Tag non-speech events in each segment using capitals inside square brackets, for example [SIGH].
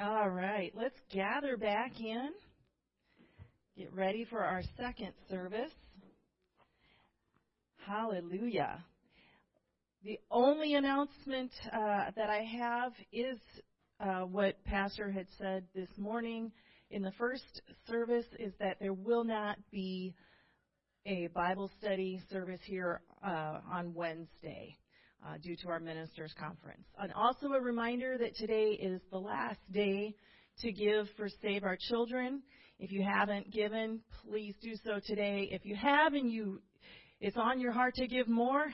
All right, let's gather back in. Get ready for our second service. Hallelujah. The only announcement uh, that I have is uh, what Pastor had said this morning in the first service is that there will not be a Bible study service here uh, on Wednesday uh, due to our ministers' conference. And also a reminder that today is the last day to give for Save Our Children. If you haven't given, please do so today. If you have and you it's on your heart to give more,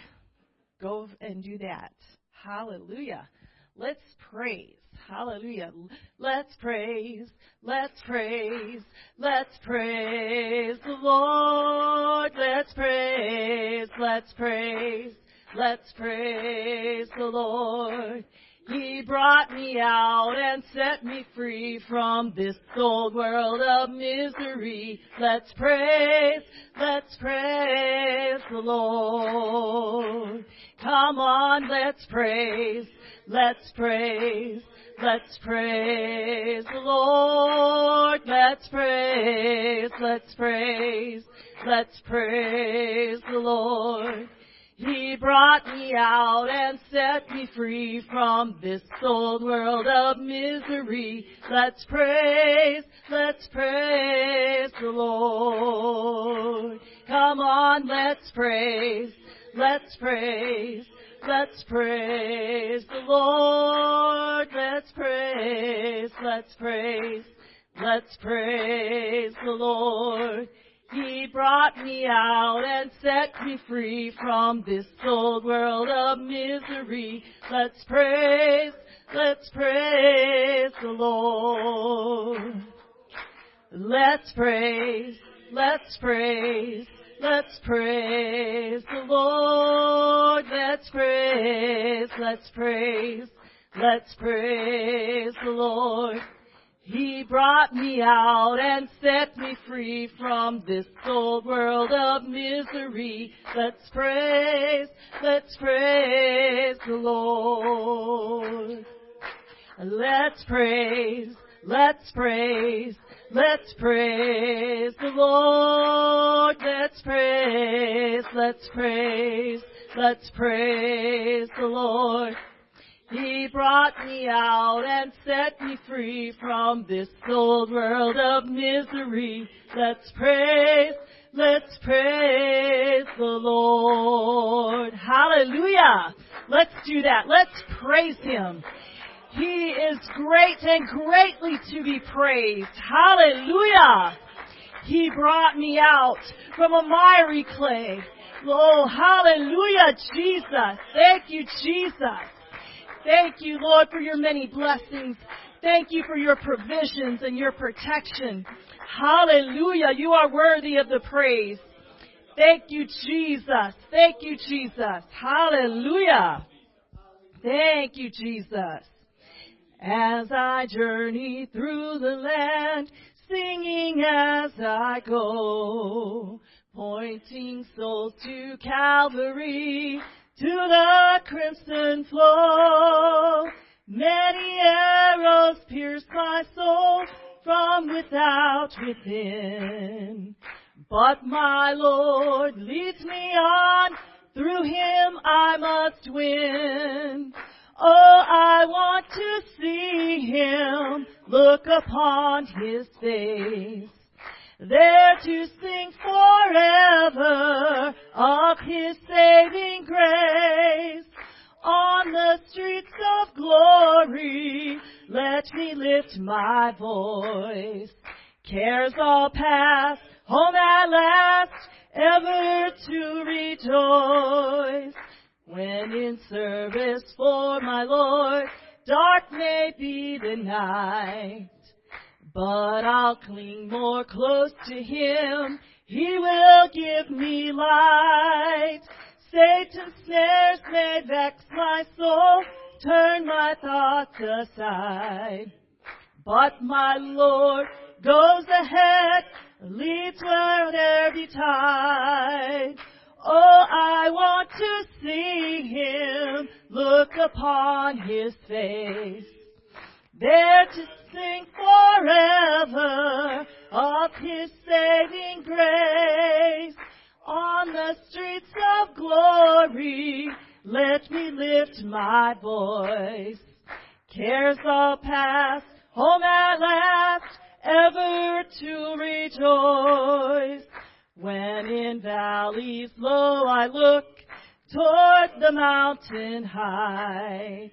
go and do that. Hallelujah. Let's praise. Hallelujah. Let's praise. Let's praise. Let's praise the Lord. Let's praise. Let's praise. Let's praise the Lord. He brought me out and set me free from this old world of misery. Let's praise, let's praise the Lord. Come on, let's praise, let's praise, let's praise the Lord. Let's praise, let's praise, let's praise the Lord. He brought me out and set me free from this old world of misery. Let's praise, let's praise the Lord. Come on, let's praise, let's praise, let's praise the Lord. Let's praise, let's praise, let's praise the Lord. He brought me out and set me free from this old world of misery. Let's praise, let's praise the Lord. Let's praise, let's praise, let's praise the Lord. Let's praise, let's praise, let's praise the Lord. He brought me out and set me free from this old world of misery. Let's praise, let's praise the Lord. Let's praise, let's praise, let's praise the Lord. Let's praise, let's praise, let's praise the Lord. He brought me out and set me free from this old world of misery. Let's praise, let's praise the Lord. Hallelujah. Let's do that. Let's praise Him. He is great and greatly to be praised. Hallelujah. He brought me out from a miry clay. Oh, hallelujah, Jesus. Thank you, Jesus. Thank you, Lord, for your many blessings. Thank you for your provisions and your protection. Hallelujah. You are worthy of the praise. Thank you, Jesus. Thank you, Jesus. Hallelujah. Thank you, Jesus. As I journey through the land, singing as I go, pointing souls to Calvary, to the crimson flow. Many arrows pierce my soul from without within. But my Lord leads me on, through him I must win. Oh, I want to see him, look upon his face there to sing forever of His saving grace. On the streets of glory, let me lift my voice. Cares all past, home at last, ever to rejoice. When in service for my Lord, dark may be the night. But I'll cling more close to Him. He will give me light. Satan's snares may vex my soul, turn my thoughts aside. But my Lord goes ahead, leads where there betide. Oh, I want to see Him, look upon His face. There to sing forever of His saving grace. On the streets of glory, let me lift my voice. Cares all past, home at last, ever to rejoice. When in valleys low I look toward the mountain high,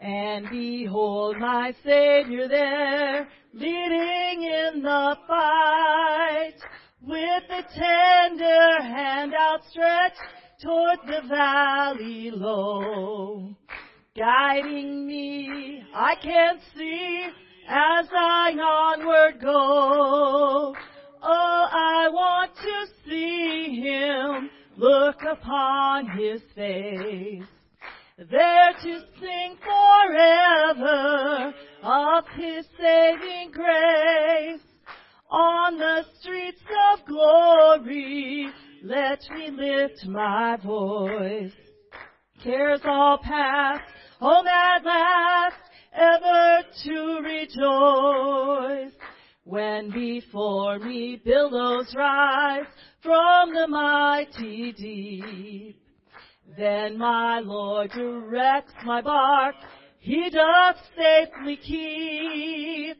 and behold my Savior there, leading in the fight, with a tender hand outstretched toward the valley low. Guiding me, I can see as I onward go. Oh, I want to see him, look upon his face. There to sing forever of his saving grace. On the streets of glory, let me lift my voice. Cares all past, oh, home at last, ever to rejoice. When before me billows rise from the mighty deep, then my Lord directs my bark, he doth safely keep,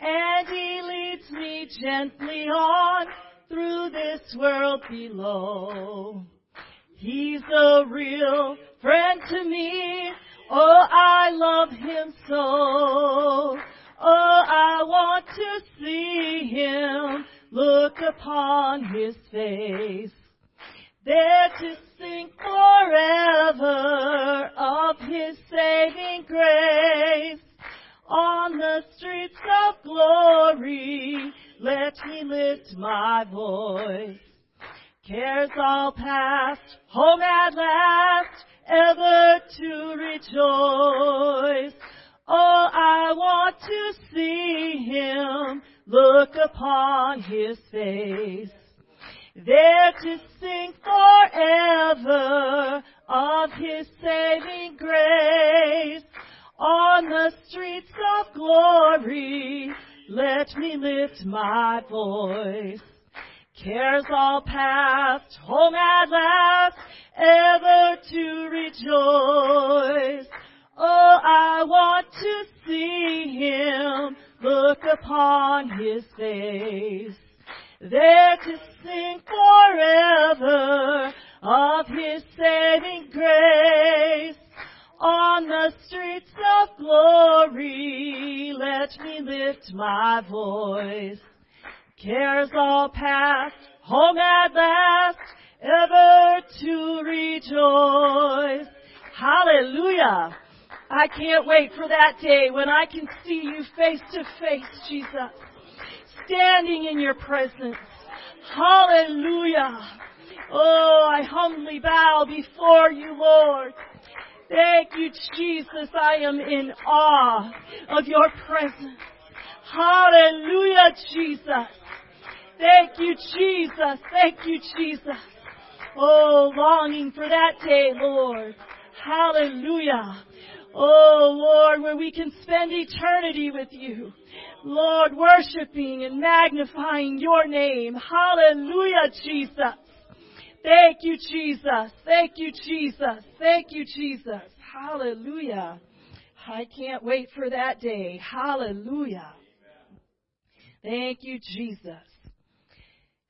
and he leads me gently on through this world below. He's a real friend to me. Oh, I love him so. Oh, I want to see him, look upon his face. There to sing forever of his saving grace. On the streets of glory, let me lift my voice. Cares all past, home at last, ever to rejoice. Oh, I want to see him, look upon his face. There to sing forever of his saving grace. On the streets of glory, let me lift my voice. Cares all past, home at last, ever to rejoice. Oh, I want to see him, look upon his face. There to sing forever of his saving grace. On the streets of glory, let me lift my voice. Cares all past, home at last, ever to rejoice. Hallelujah. I can't wait for that day when I can see you face to face, Jesus. Standing in your presence. Hallelujah. Oh, I humbly bow before you, Lord. Thank you, Jesus. I am in awe of your presence. Hallelujah, Jesus. Thank you, Jesus. Thank you, Jesus. Oh, longing for that day, Lord. Hallelujah. Oh, Lord, where we can spend eternity with you. Lord, worshiping and magnifying your name. Hallelujah, Jesus. Thank you, Jesus. Thank you, Jesus. Thank you, Jesus. Hallelujah. I can't wait for that day. Hallelujah. Thank you, Jesus.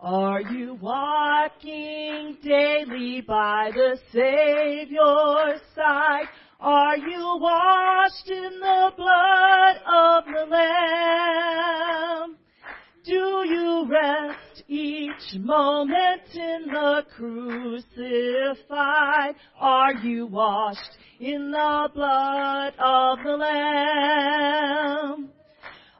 Are you walking daily by the Savior's side? Are you washed in the blood of the Lamb? Do you rest each moment in the crucified? Are you washed in the blood of the Lamb?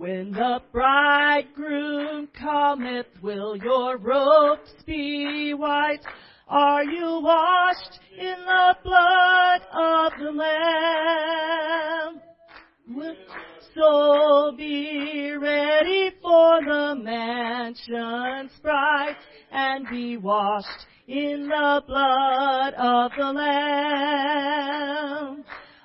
When the bridegroom cometh, will your robes be white? Are you washed in the blood of the Lamb? So be ready for the mansions bright and be washed in the blood of the Lamb.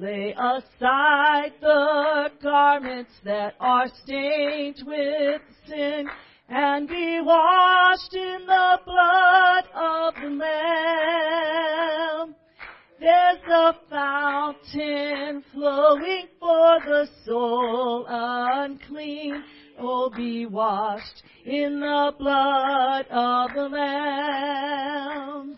Lay aside the garments that are stained with sin and be washed in the blood of the Lamb. There's a fountain flowing for the soul unclean. Oh, be washed in the blood of the Lamb.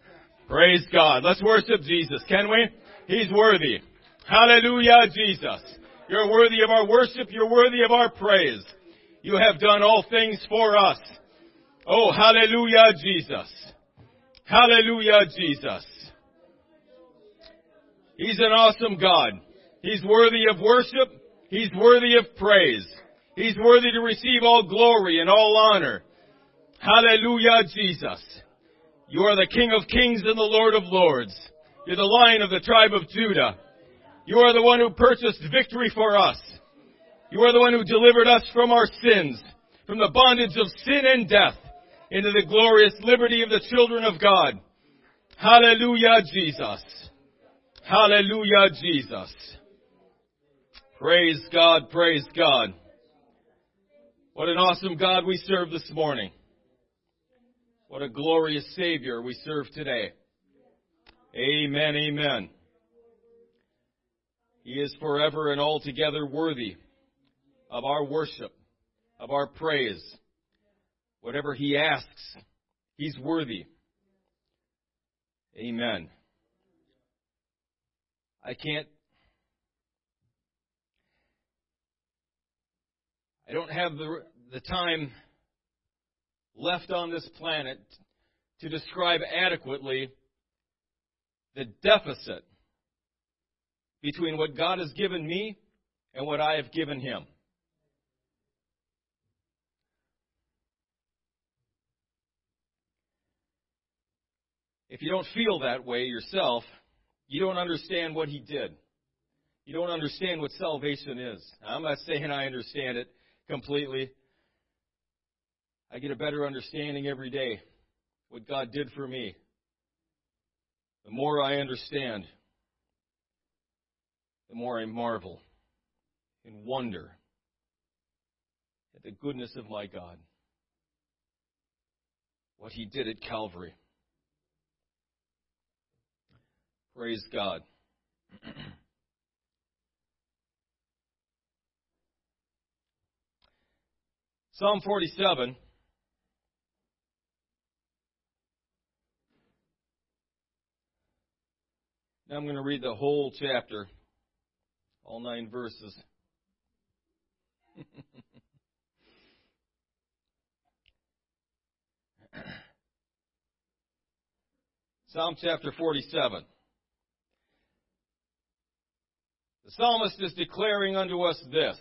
Praise God. Let's worship Jesus, can we? He's worthy. Hallelujah, Jesus. You're worthy of our worship. You're worthy of our praise. You have done all things for us. Oh, hallelujah, Jesus. Hallelujah, Jesus. He's an awesome God. He's worthy of worship. He's worthy of praise. He's worthy to receive all glory and all honor. Hallelujah, Jesus. You are the King of kings and the Lord of lords. You're the Lion of the tribe of Judah. You are the one who purchased victory for us. You are the one who delivered us from our sins, from the bondage of sin and death, into the glorious liberty of the children of God. Hallelujah, Jesus. Hallelujah, Jesus. Praise God, praise God. What an awesome God we serve this morning. What a glorious Savior we serve today. Amen, amen. He is forever and altogether worthy of our worship, of our praise. Whatever He asks, He's worthy. Amen. I can't, I don't have the, the time left on this planet to describe adequately the deficit between what God has given me and what I have given Him. If you don't feel that way yourself, you don't understand what He did. You don't understand what salvation is. I'm not saying I understand it completely. I get a better understanding every day what God did for me. The more I understand, the more I marvel and wonder at the goodness of my God. What He did at Calvary. Praise God. [CLEARS THROAT] Psalm 47. I'm going to read the whole chapter, all nine verses. [LAUGHS] Psalm chapter 47. The psalmist is declaring unto us this.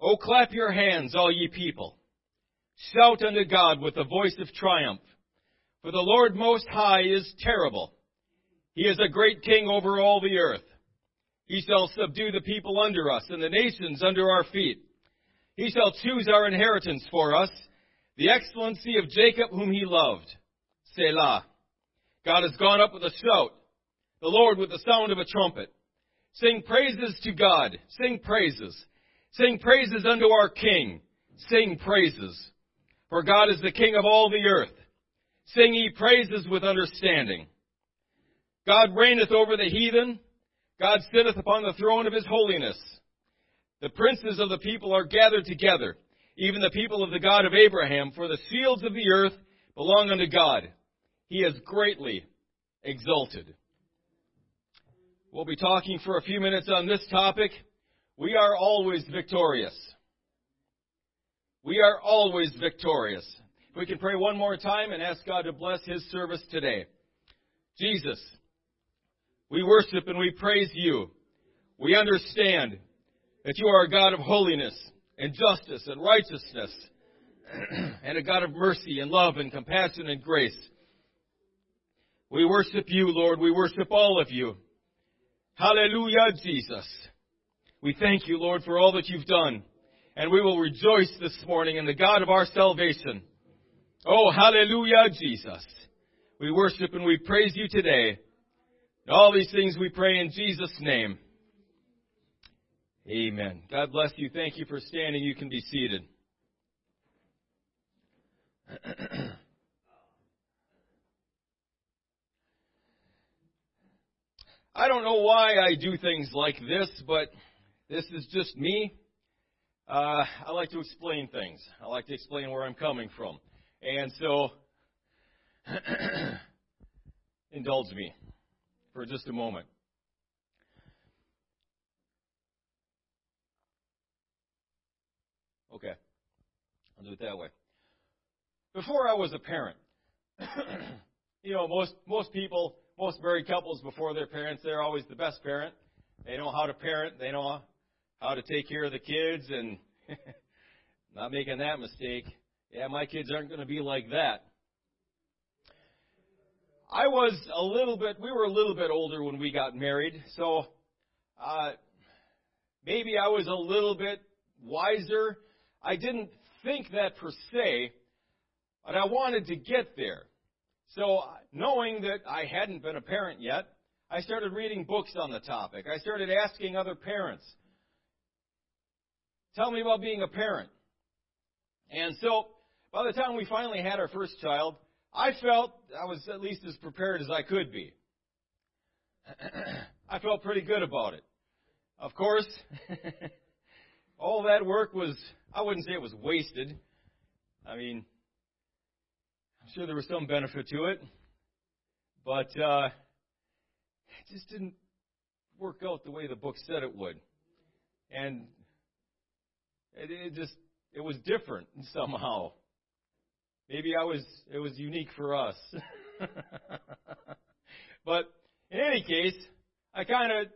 O clap your hands, all ye people. Shout unto God with the voice of triumph. For the Lord most high is terrible. He is a great king over all the earth. He shall subdue the people under us and the nations under our feet. He shall choose our inheritance for us, the excellency of Jacob whom he loved. Selah. God has gone up with a shout, the Lord with the sound of a trumpet. Sing praises to God. Sing praises. Sing praises unto our King. Sing praises. For God is the King of all the earth. Sing ye praises with understanding. God reigneth over the heathen. God sitteth upon the throne of his holiness. The princes of the people are gathered together, even the people of the God of Abraham, for the shields of the earth belong unto God. He is greatly exalted. We'll be talking for a few minutes on this topic. We are always victorious. We are always victorious. If we can pray one more time and ask God to bless His service today. Jesus, we worship and we praise you. We understand that you are a God of holiness and justice and righteousness [CLEARS THROAT] and a God of mercy and love and compassion and grace. We worship you, Lord. We worship all of you. Hallelujah, Jesus. We thank you, Lord, for all that you've done. And we will rejoice this morning in the God of our salvation. Oh, hallelujah, Jesus. We worship and we praise you today. All these things we pray in Jesus' name. Amen. God bless you. Thank you for standing. You can be seated. I don't know why I do things like this, but this is just me. Uh, I like to explain things. I like to explain where I'm coming from. And so, [CLEARS THROAT] indulge me for just a moment. Okay. I'll do it that way. Before I was a parent, [CLEARS THROAT] you know, most, most people, most married couples before their parents, they're always the best parent. They know how to parent. They know how to take care of the kids and [LAUGHS] not making that mistake. Yeah, my kids aren't going to be like that. I was a little bit, we were a little bit older when we got married, so uh, maybe I was a little bit wiser. I didn't think that per se, but I wanted to get there. So, knowing that I hadn't been a parent yet, I started reading books on the topic. I started asking other parents, tell me about being a parent. And so, by the time we finally had our first child, I felt I was at least as prepared as I could be. [CLEARS THROAT] I felt pretty good about it. Of course, [LAUGHS] all that work was, I wouldn't say it was wasted. I mean, I'm sure there was some benefit to it. But uh, it just didn't work out the way the book said it would. And it, it just, it was different [LAUGHS] somehow. Maybe I was, it was unique for us. [LAUGHS] but in any case, I kind of,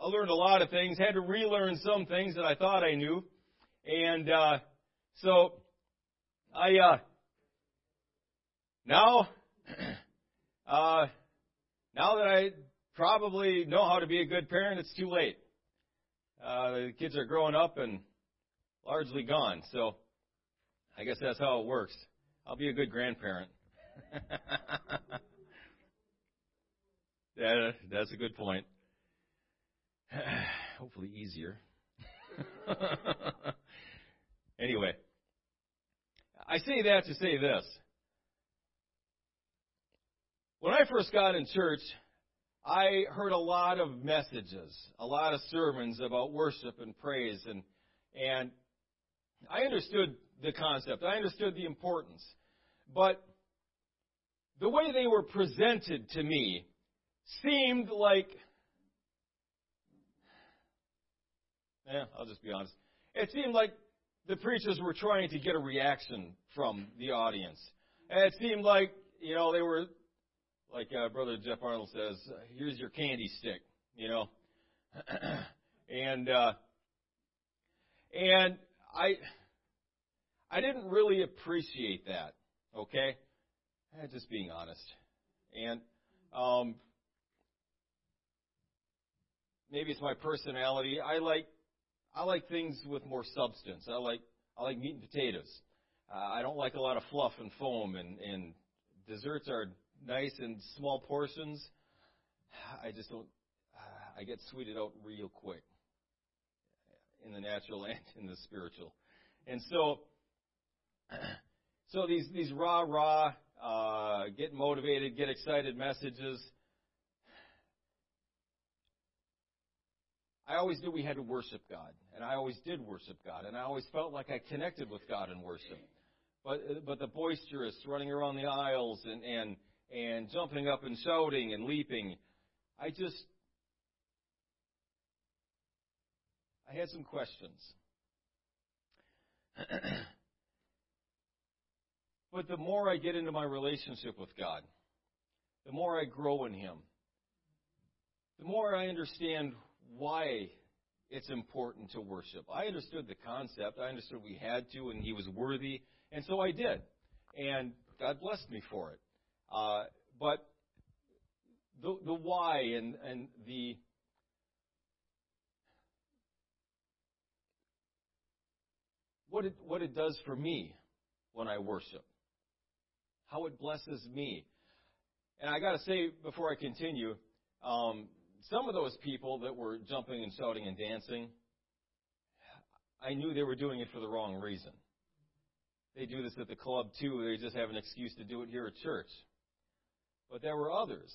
I learned a lot of things, had to relearn some things that I thought I knew. And, uh, so, I, uh, now, [CLEARS THROAT] uh, now that I probably know how to be a good parent, it's too late. Uh, the kids are growing up and largely gone. So I guess that's how it works. I'll be a good grandparent. [LAUGHS] that, that's a good point. [SIGHS] Hopefully easier. [LAUGHS] anyway, I say that to say this. When I first got in church, I heard a lot of messages, a lot of sermons about worship and praise and and I understood the concept. I understood the importance. But the way they were presented to me seemed like Yeah, I'll just be honest. It seemed like the preachers were trying to get a reaction from the audience. And it seemed like, you know, they were, like uh, Brother Jeff Arnold says, here's your candy stick, you know. [CLEARS THROAT] and, uh, and I, I didn't really appreciate that, okay? Eh, just being honest. And, um, maybe it's my personality. I like I like things with more substance. I like I like meat and potatoes. Uh, I don't like a lot of fluff and foam, and, and desserts are nice in small portions. I just don't. Uh, I get sweeted out real quick in the natural [LAUGHS] and in the spiritual, and so so these these rah rah uh, get motivated, get excited messages I always knew we had to worship God, and I always did worship God, and I always felt like I connected with God in worship. But but the boisterous running around the aisles and and and jumping up and shouting and leaping, I just I had some questions. [CLEARS THROAT] but the more I get into my relationship with God, the more I grow in Him, the more I understand why it's important to worship. I understood the concept. I understood we had to, and he was worthy, and so I did. And God blessed me for it. Uh, but the the why and and the what it what it does for me when I worship, how it blesses me. And I got to say before I continue, um, some of those people that were jumping and shouting and dancing, I knew they were doing it for the wrong reason. They do this at the club too. They just have an excuse to do it here at church. But there were others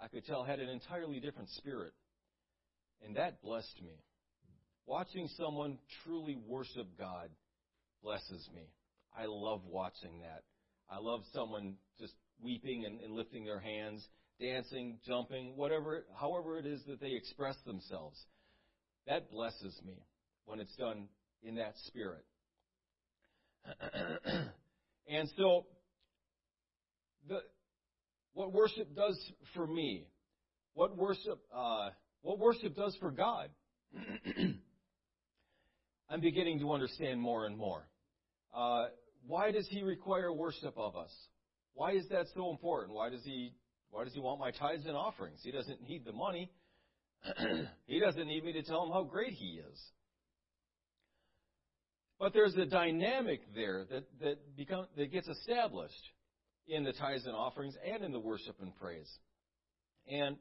I could tell had an entirely different spirit. And that blessed me. Watching someone truly worship God blesses me. I love watching that. I love someone just weeping and, and lifting their hands dancing, jumping, whatever, however it is that they express themselves. That blesses me when it's done in that spirit. [CLEARS THROAT] and so, the, what worship does for me, what worship, uh, what worship does for God, [CLEARS THROAT] I'm beginning to understand more and more. Uh, why does He require worship of us? Why is that so important? Why does He why does he want my tithes and offerings? He doesn't need the money. [CLEARS THROAT] he doesn't need me to tell him how great he is. But there's a dynamic there that, that, become, that gets established in the tithes and offerings and in the worship and praise. And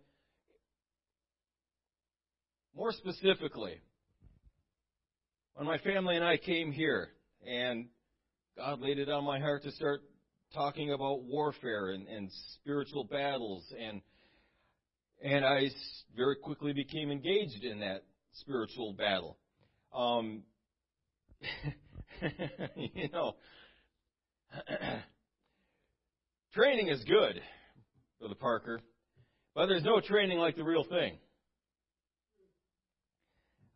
more specifically, when my family and I came here and God laid it on my heart to start talking about warfare and, and spiritual battles, and and I very quickly became engaged in that spiritual battle. Um, [LAUGHS] you know, [CLEARS THROAT] training is good, Brother Parker, but there's no training like the real thing.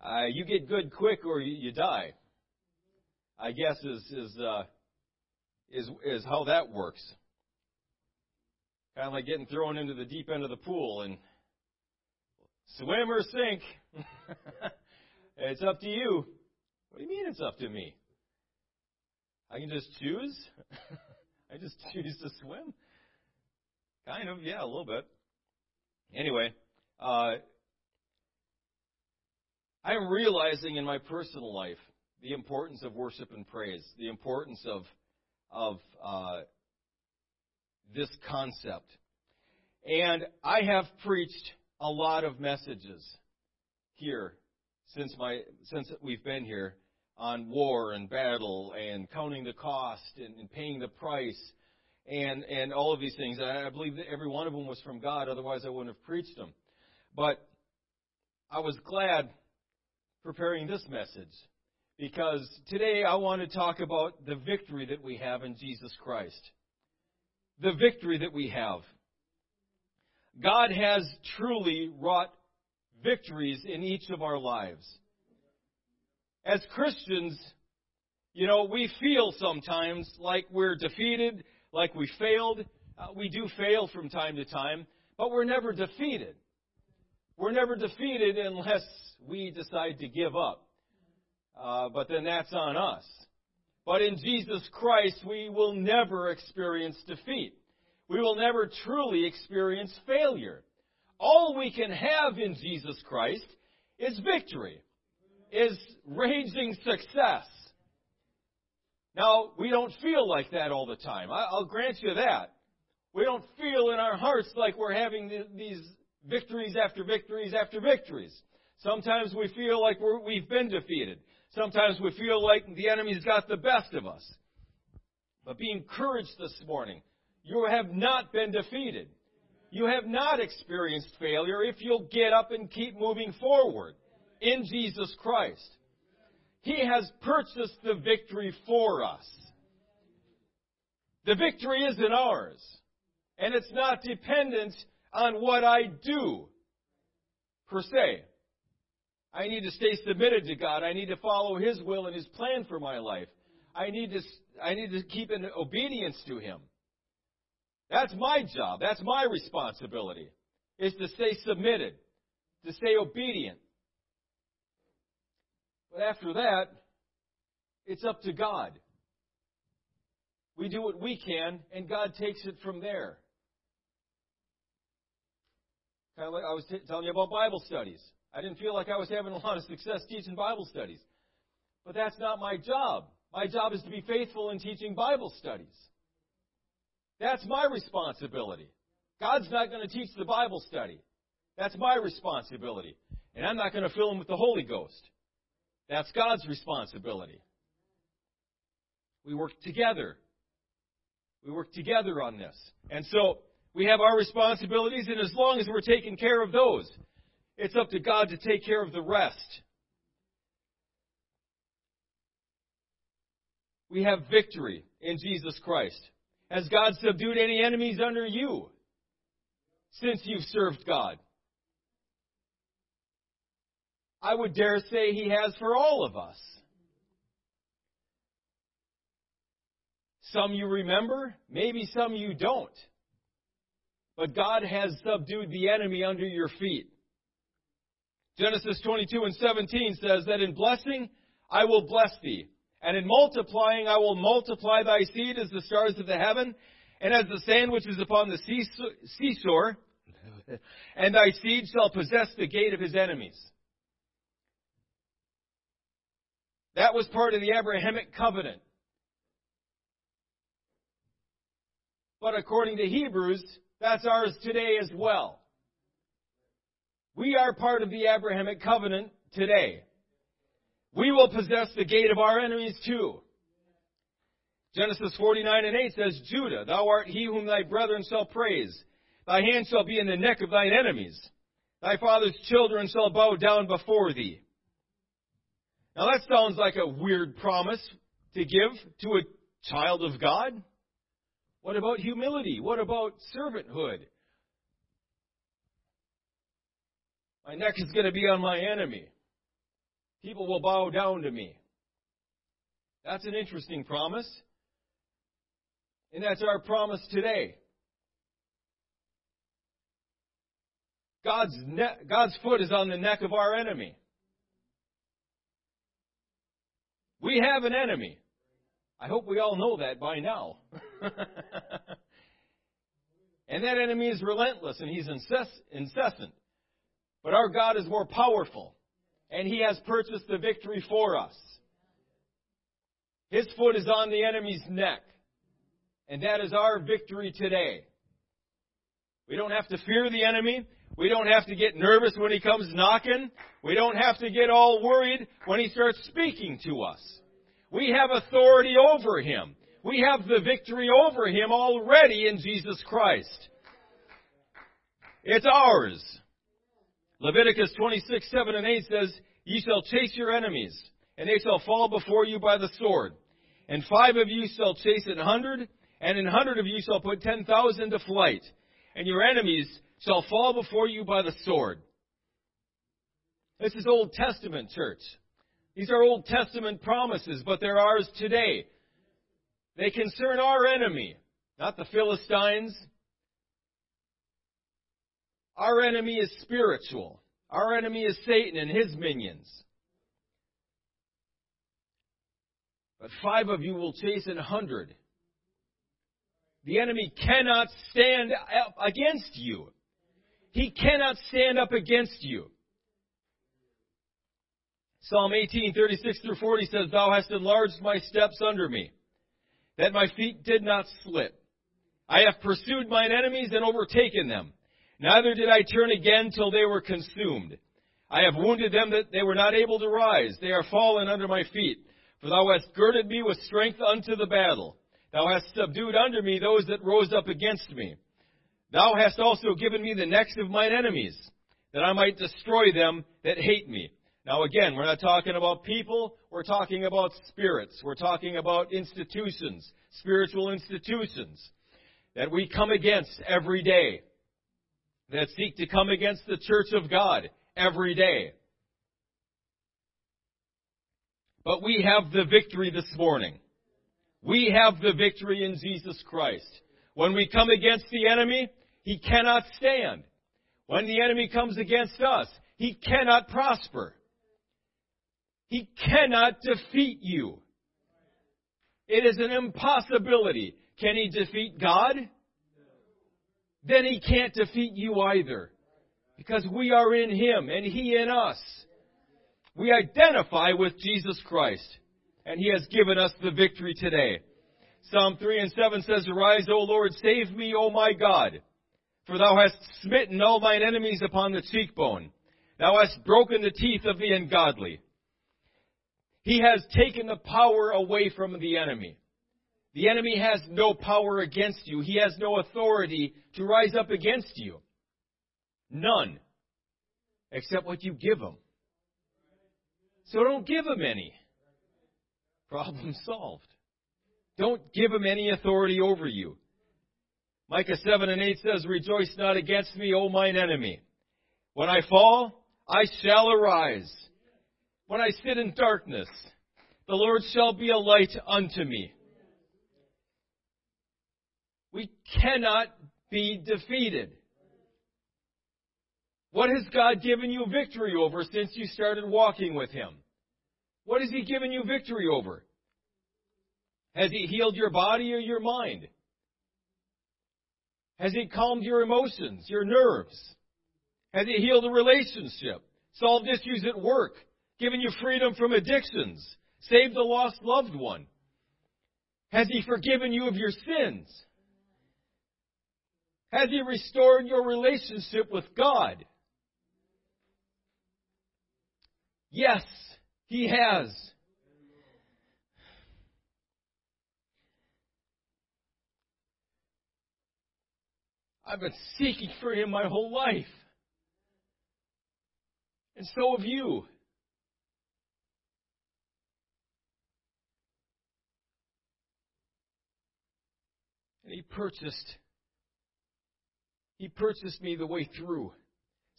Uh, you get good quick or you, you die. I guess is is uh, is, is how that works. Kind of like getting thrown into the deep end of the pool and swim or sink. [LAUGHS] it's up to you. What do you mean it's up to me? I can just choose? [LAUGHS] I just [LAUGHS] choose to swim? Kind of, yeah, a little bit. Anyway, uh, I'm realizing in my personal life the importance of worship and praise, the importance of of uh, this concept. And I have preached a lot of messages here since my since we've been here on war and battle and counting the cost and, and paying the price and and all of these things. I, I believe that every one of them was from God. Otherwise, I wouldn't have preached them. But I was glad preparing this message because today I want to talk about the victory that we have in Jesus Christ. The victory that we have. God has truly wrought victories in each of our lives. As Christians, you know, we feel sometimes like we're defeated, like we failed. Uh, we do fail from time to time, but we're never defeated. We're never defeated unless we decide to give up. Uh, but then that's on us. But in Jesus Christ, we will never experience defeat. We will never truly experience failure. All we can have in Jesus Christ is victory, is raging success. Now, we don't feel like that all the time. I'll grant you that. We don't feel in our hearts like we're having these victories after victories after victories. Sometimes we feel like we have been defeated. Sometimes we feel like the enemy's got the best of us. But be encouraged this morning. You have not been defeated. You have not experienced failure if you'll get up and keep moving forward in Jesus Christ. He has purchased the victory for us. The victory isn't ours. And it's not dependent on what I do, per se. I need to stay submitted to God. I need to follow His will and His plan for my life. I need to, I need to keep in obedience to Him. That's my job. That's my responsibility, is to stay submitted, to stay obedient. But after that, it's up to God. We do what we can, and God takes it from there. Kind of like I was t- telling you about Bible studies. I didn't feel like I was having a lot of success teaching Bible studies. But that's not my job. My job is to be faithful in teaching Bible studies. That's my responsibility. God's not going to teach the Bible study. That's my responsibility. And I'm not going to fill him with the Holy Ghost. That's God's responsibility. We work together. We work together on this. And so we have our responsibilities, and as long as we're taking care of those, it's up to God to take care of the rest. We have victory in Jesus Christ. Has God subdued any enemies under you since you've served God? I would dare say He has for all of us. Some you remember, maybe some you don't. But God has subdued the enemy under your feet. Genesis 22 and 17 says that in blessing I will bless thee, and in multiplying I will multiply thy seed as the stars of the heaven, and as the sand which is upon the seashore, [LAUGHS] and thy seed shall possess the gate of his enemies. That was part of the Abrahamic covenant. But according to Hebrews, that's ours today as well. We are part of the Abrahamic covenant today. We will possess the gate of our enemies too. Genesis 49 and 8 says, Judah, thou art he whom thy brethren shall praise. Thy hand shall be in the neck of thine enemies. Thy father's children shall bow down before thee. Now that sounds like a weird promise to give to a child of God. What about humility? What about servanthood? My neck is going to be on my enemy. People will bow down to me. That's an interesting promise. And that's our promise today. God's, ne- God's foot is on the neck of our enemy. We have an enemy. I hope we all know that by now. [LAUGHS] and that enemy is relentless and he's incessant. But our God is more powerful, and He has purchased the victory for us. His foot is on the enemy's neck. And that is our victory today. We don't have to fear the enemy. We don't have to get nervous when he comes knocking. We don't have to get all worried when he starts speaking to us. We have authority over him. We have the victory over him already in Jesus Christ. It's ours. Leviticus 26, 7 and 8 says, Ye shall chase your enemies, and they shall fall before you by the sword. And five of you shall chase an hundred, and an hundred of you shall put ten thousand to flight. And your enemies shall fall before you by the sword. This is Old Testament, church. These are Old Testament promises, but they're ours today. They concern our enemy, not the Philistines. Our enemy is spiritual. Our enemy is Satan and his minions. But five of you will chase an hundred. The enemy cannot stand up against you. He cannot stand up against you. Psalm 18, 36 through 40 says, Thou hast enlarged my steps under me, that my feet did not slip. I have pursued mine enemies and overtaken them. Neither did I turn again till they were consumed. I have wounded them that they were not able to rise. They are fallen under my feet. For thou hast girded me with strength unto the battle. Thou hast subdued under me those that rose up against me. Thou hast also given me the necks of mine enemies, that I might destroy them that hate me. Now again, we're not talking about people, we're talking about spirits. We're talking about institutions, spiritual institutions, that we come against every day, that seek to come against the church of God every day. But we have the victory this morning. We have the victory in Jesus Christ. When we come against the enemy, he cannot stand. When the enemy comes against us, he cannot prosper. He cannot defeat you. It is an impossibility. Can he defeat God? Then he can't defeat you either. Because we are in him and he in us. We identify with Jesus Christ. And he has given us the victory today. Psalm 3 and 7 says, Arise, O Lord, save me, O my God. For thou hast smitten all thine enemies upon the cheekbone. Thou hast broken the teeth of the ungodly. He has taken the power away from the enemy. The enemy has no power against you. He has no authority to rise up against you. None. Except what you give him. So don't give him any. Problem [LAUGHS] solved. Don't give him any authority over you. Micah 7 and 8 says, Rejoice not against me, O mine enemy. When I fall, I shall arise. When I sit in darkness, the Lord shall be a light unto me. We cannot be defeated. What has God given you victory over since you started walking with Him? What has He given you victory over? Has He healed your body or your mind? Has He calmed your emotions, your nerves? Has He healed a relationship? Solved issues at work? Given you freedom from addictions? Saved a lost loved one? Has He forgiven you of your sins? Has He restored your relationship with God? Yes, He has. I've been seeking for Him my whole life. And so have you. And He purchased, He purchased me the way through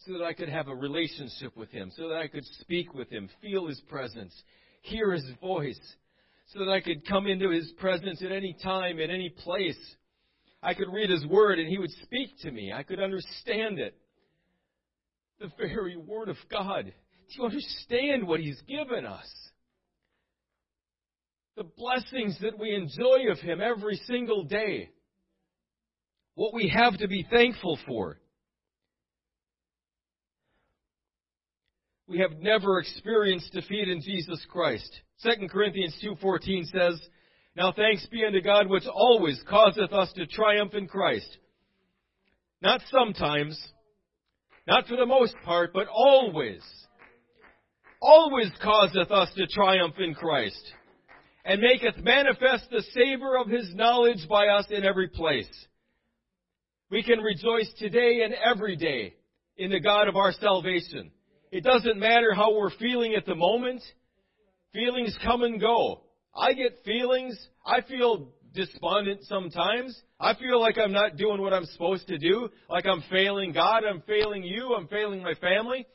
so that I could have a relationship with Him, so that I could speak with Him, feel His presence, hear His voice, so that I could come into His presence at any time, at any place. I could read His Word and He would speak to me. I could understand it. The very Word of God. Do you understand what He's given us? The blessings that we enjoy of Him every single day. What we have to be thankful for. we have never experienced defeat in Jesus Christ. 2 Corinthians 2.14 says, Now thanks be unto God which always causeth us to triumph in Christ. Not sometimes, not for the most part, but always. Always causeth us to triumph in Christ, and maketh manifest the savor of his knowledge by us in every place. We can rejoice today and every day in the God of our salvation. It doesn't matter how we're feeling at the moment. Feelings come and go. I get feelings. I feel despondent sometimes. I feel like I'm not doing what I'm supposed to do, like I'm failing God, I'm failing you, I'm failing my family.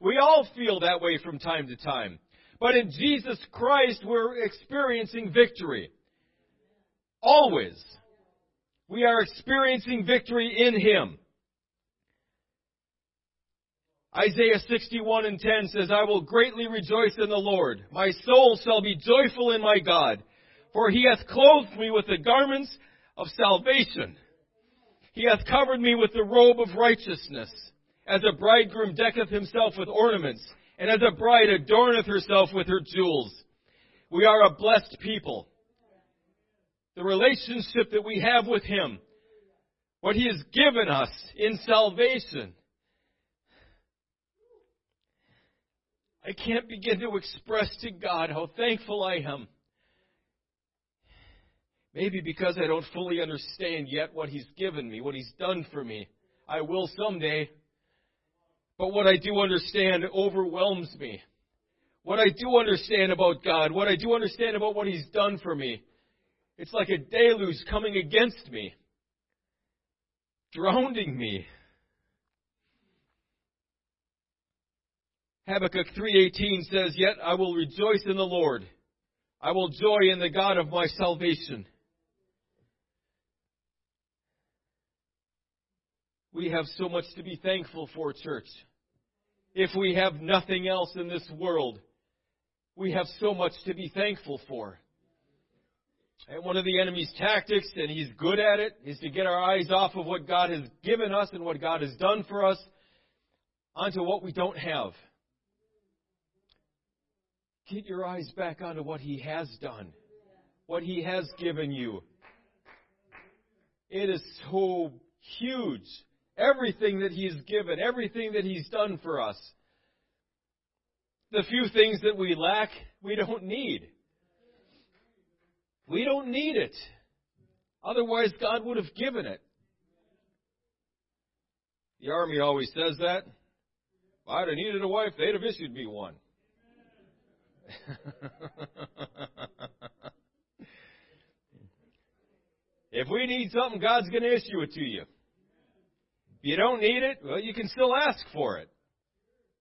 We all feel that way from time to time. But in Jesus Christ, we're experiencing victory. Always. We are experiencing victory in Him. Isaiah 61 and 10 says, I will greatly rejoice in the Lord. My soul shall be joyful in my God, for he hath clothed me with the garments of salvation. He hath covered me with the robe of righteousness, as a bridegroom decketh himself with ornaments, and as a bride adorneth herself with her jewels. We are a blessed people. The relationship that we have with Him, what He has given us in salvation, I can't begin to express to God how thankful I am. Maybe because I don't fully understand yet what He's given me, what He's done for me. I will someday. But what I do understand overwhelms me. What I do understand about God, what I do understand about what He's done for me, it's like a deluge coming against me, drowning me. Habakkuk 3:18 says, "Yet I will rejoice in the Lord. I will joy in the God of my salvation." We have so much to be thankful for, church. If we have nothing else in this world, we have so much to be thankful for. And one of the enemy's tactics, and he's good at it, is to get our eyes off of what God has given us and what God has done for us onto what we don't have. Get your eyes back onto what He has done, what He has given you. It is so huge. Everything that He's given, everything that He's done for us. The few things that we lack, we don't need. We don't need it. Otherwise, God would have given it. The Army always says that. If I'd have needed a wife, they'd have issued me one. [LAUGHS] if we need something, God's going to issue it to you. If you don't need it, well, you can still ask for it.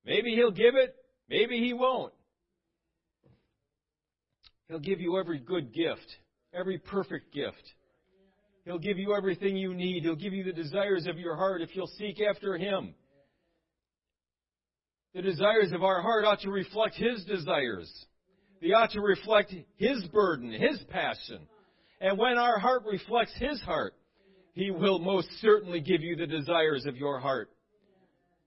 Maybe He'll give it, maybe He won't. He'll give you every good gift, every perfect gift. He'll give you everything you need. He'll give you the desires of your heart if you'll seek after Him. The desires of our heart ought to reflect His desires. They ought to reflect His burden, His passion. And when our heart reflects His heart, He will most certainly give you the desires of your heart.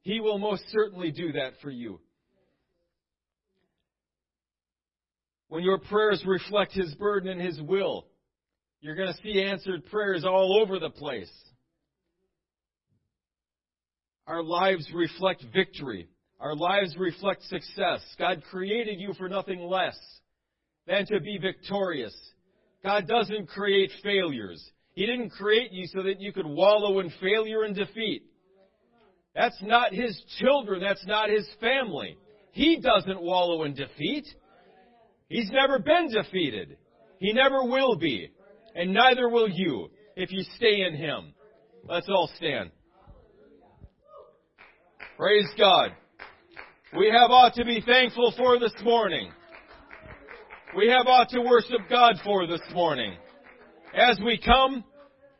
He will most certainly do that for you. When your prayers reflect His burden and His will, you're going to see answered prayers all over the place. Our lives reflect victory. Our lives reflect success. God created you for nothing less than to be victorious. God doesn't create failures. He didn't create you so that you could wallow in failure and defeat. That's not His children. That's not His family. He doesn't wallow in defeat. He's never been defeated. He never will be. And neither will you if you stay in Him. Let's all stand. Praise God we have ought to be thankful for this morning. We have ought to worship God for this morning. As we come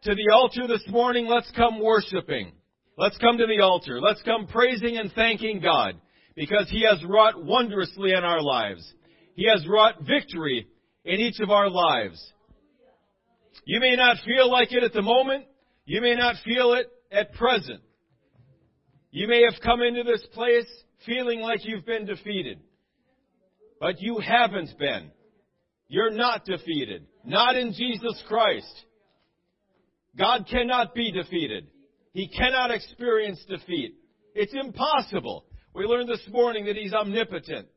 to the altar this morning, let's come worshiping. Let's come to the altar. Let's come praising and thanking God because He has wrought wondrously in our lives. He has wrought victory in each of our lives. You may not feel like it at the moment. You may not feel it at present. You may have come into this place feeling like you've been defeated. But you haven't been. You're not defeated. Not in Jesus Christ. God cannot be defeated. He cannot experience defeat. It's impossible. We learned this morning that He's omnipotent.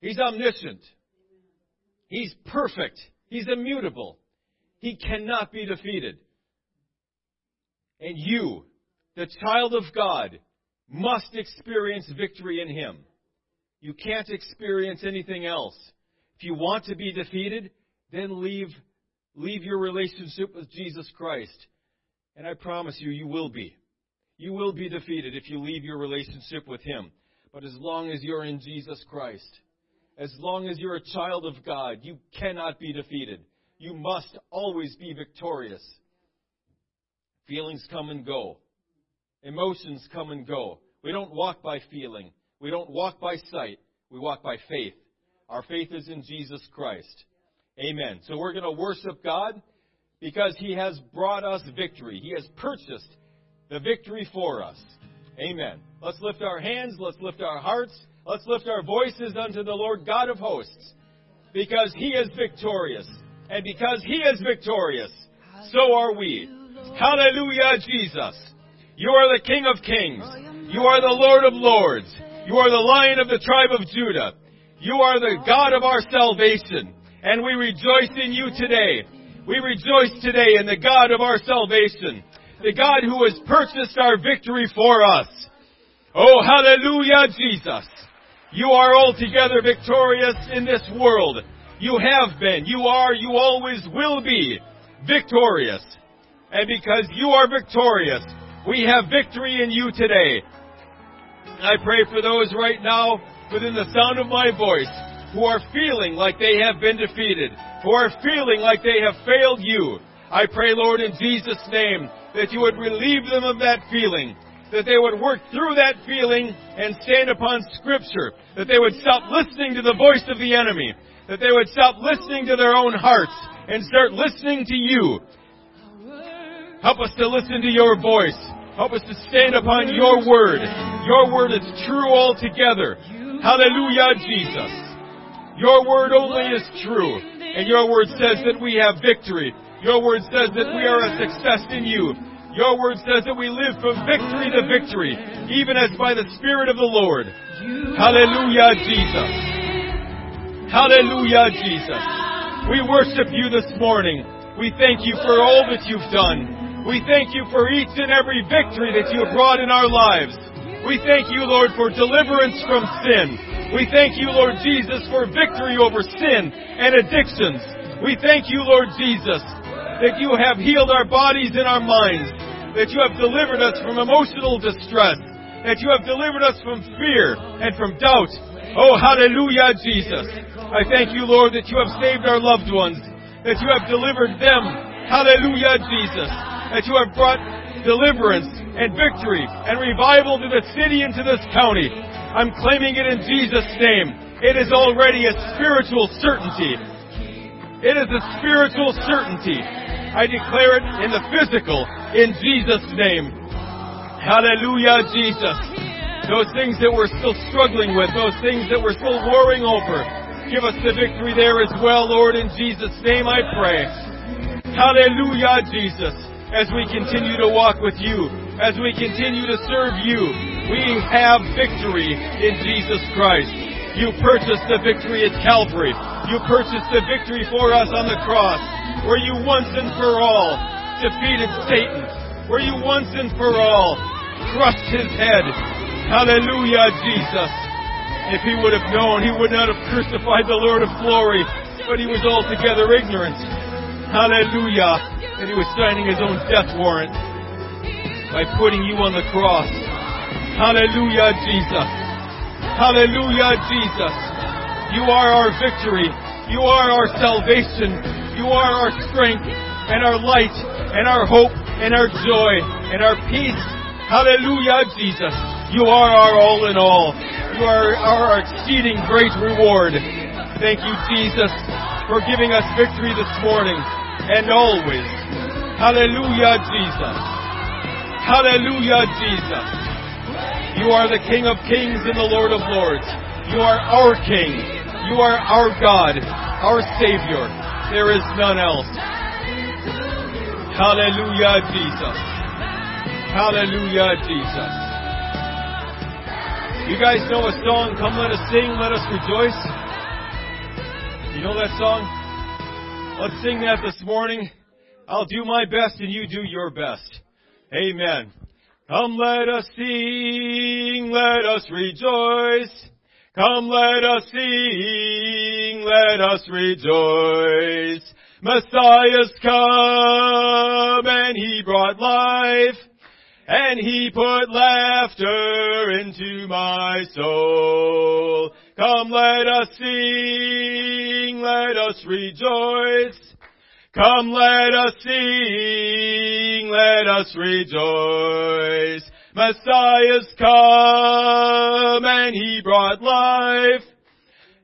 He's omniscient. He's perfect. He's immutable. He cannot be defeated. And you, the child of God, must experience victory in Him. You can't experience anything else. If you want to be defeated, then leave, leave your relationship with Jesus Christ. And I promise you, you will be. You will be defeated if you leave your relationship with Him. But as long as you're in Jesus Christ, as long as you're a child of God, you cannot be defeated. You must always be victorious. Feelings come and go. Emotions come and go. We don't walk by feeling. We don't walk by sight. We walk by faith. Our faith is in Jesus Christ. Amen. So we're going to worship God because He has brought us victory. He has purchased the victory for us. Amen. Let's lift our hands. Let's lift our hearts. Let's lift our voices unto the Lord God of hosts because He is victorious. And because He is victorious, so are we. Hallelujah, Jesus. You are the King of kings. You are the Lord of lords. You are the Lion of the tribe of Judah. You are the God of our salvation. And we rejoice in you today. We rejoice today in the God of our salvation. The God who has purchased our victory for us. Oh, hallelujah, Jesus. You are altogether victorious in this world. You have been, you are, you always will be victorious. And because you are victorious, we have victory in you today. I pray for those right now within the sound of my voice who are feeling like they have been defeated, who are feeling like they have failed you. I pray, Lord, in Jesus' name, that you would relieve them of that feeling, that they would work through that feeling and stand upon Scripture, that they would stop listening to the voice of the enemy, that they would stop listening to their own hearts and start listening to you. Help us to listen to your voice. Help us to stand upon your word. Your word is true altogether. Hallelujah, Jesus. Your word only is true. And your word says that we have victory. Your word says that we are a success in you. Your word says that we live from victory to victory, even as by the Spirit of the Lord. Hallelujah, Jesus. Hallelujah, Jesus. We worship you this morning. We thank you for all that you've done. We thank you for each and every victory that you have brought in our lives. We thank you, Lord, for deliverance from sin. We thank you, Lord Jesus, for victory over sin and addictions. We thank you, Lord Jesus, that you have healed our bodies and our minds, that you have delivered us from emotional distress, that you have delivered us from fear and from doubt. Oh, hallelujah, Jesus. I thank you, Lord, that you have saved our loved ones, that you have delivered them. Hallelujah, Jesus that you have brought deliverance and victory and revival to the city and to this county. I'm claiming it in Jesus' name. It is already a spiritual certainty. It is a spiritual certainty. I declare it in the physical in Jesus' name. Hallelujah, Jesus. Those things that we're still struggling with, those things that we're still warring over, give us the victory there as well, Lord. In Jesus' name I pray. Hallelujah, Jesus as we continue to walk with you, as we continue to serve you. We have victory in Jesus Christ. You purchased the victory at Calvary. You purchased the victory for us on the cross, where you once and for all defeated Satan, where you once and for all crushed his head. Hallelujah, Jesus. If he would have known, he would not have crucified the Lord of glory, but he was altogether ignorant. Hallelujah And he was signing his own death warrant by putting you on the cross. Hallelujah, Jesus. Hallelujah, Jesus. You are our victory. You are our salvation. You are our strength and our light and our hope and our joy and our peace. Hallelujah, Jesus. You are our all in all. You are our exceeding great reward. Thank you, Jesus, for giving us victory this morning and always. Hallelujah, Jesus. Hallelujah, Jesus. You are the King of kings and the Lord of lords. You are our King. You are our God, our Savior. There is none else. Hallelujah, Jesus. Hallelujah, Jesus. You guys know a song, Come Let Us Sing, Let Us Rejoice? You know that song? Let's sing that this morning. I'll do my best and you do your best. Amen. Come let us sing, let us rejoice. Come let us sing, let us rejoice. Messiah's come and he brought life and he put laughter into my soul. Come let us sing, let us rejoice. Come let us sing, let us rejoice. Messiah's come and he brought life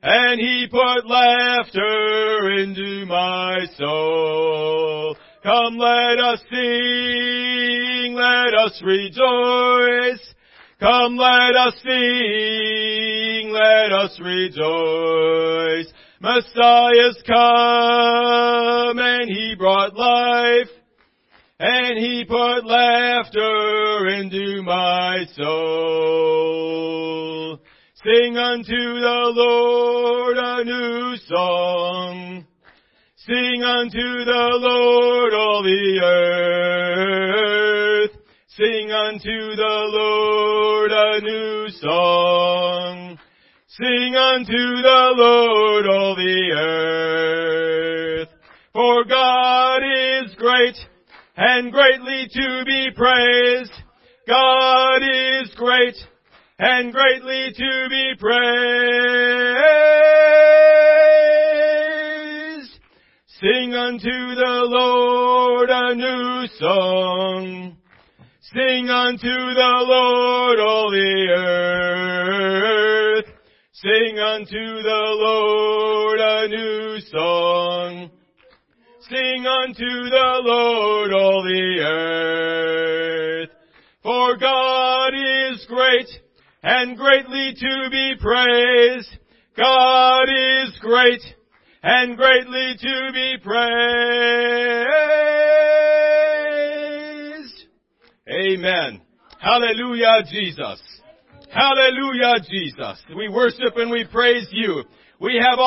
and he put laughter into my soul. Come let us sing, let us rejoice. Come let us sing, let us rejoice. Messiah's come and he brought life and he put laughter into my soul. Sing unto the Lord a new song. Sing unto the Lord all the earth. Sing unto the Lord a new song. Sing unto the Lord all the earth. For God is great and greatly to be praised. God is great and greatly to be praised. Sing unto the Lord a new song. Sing unto the Lord all the earth. Sing unto the Lord a new song. Sing unto the Lord all the earth. For God is great and greatly to be praised. God is great and greatly to be praised. Amen. Hallelujah, Jesus. Hallelujah, Jesus. We worship and we praise you. We have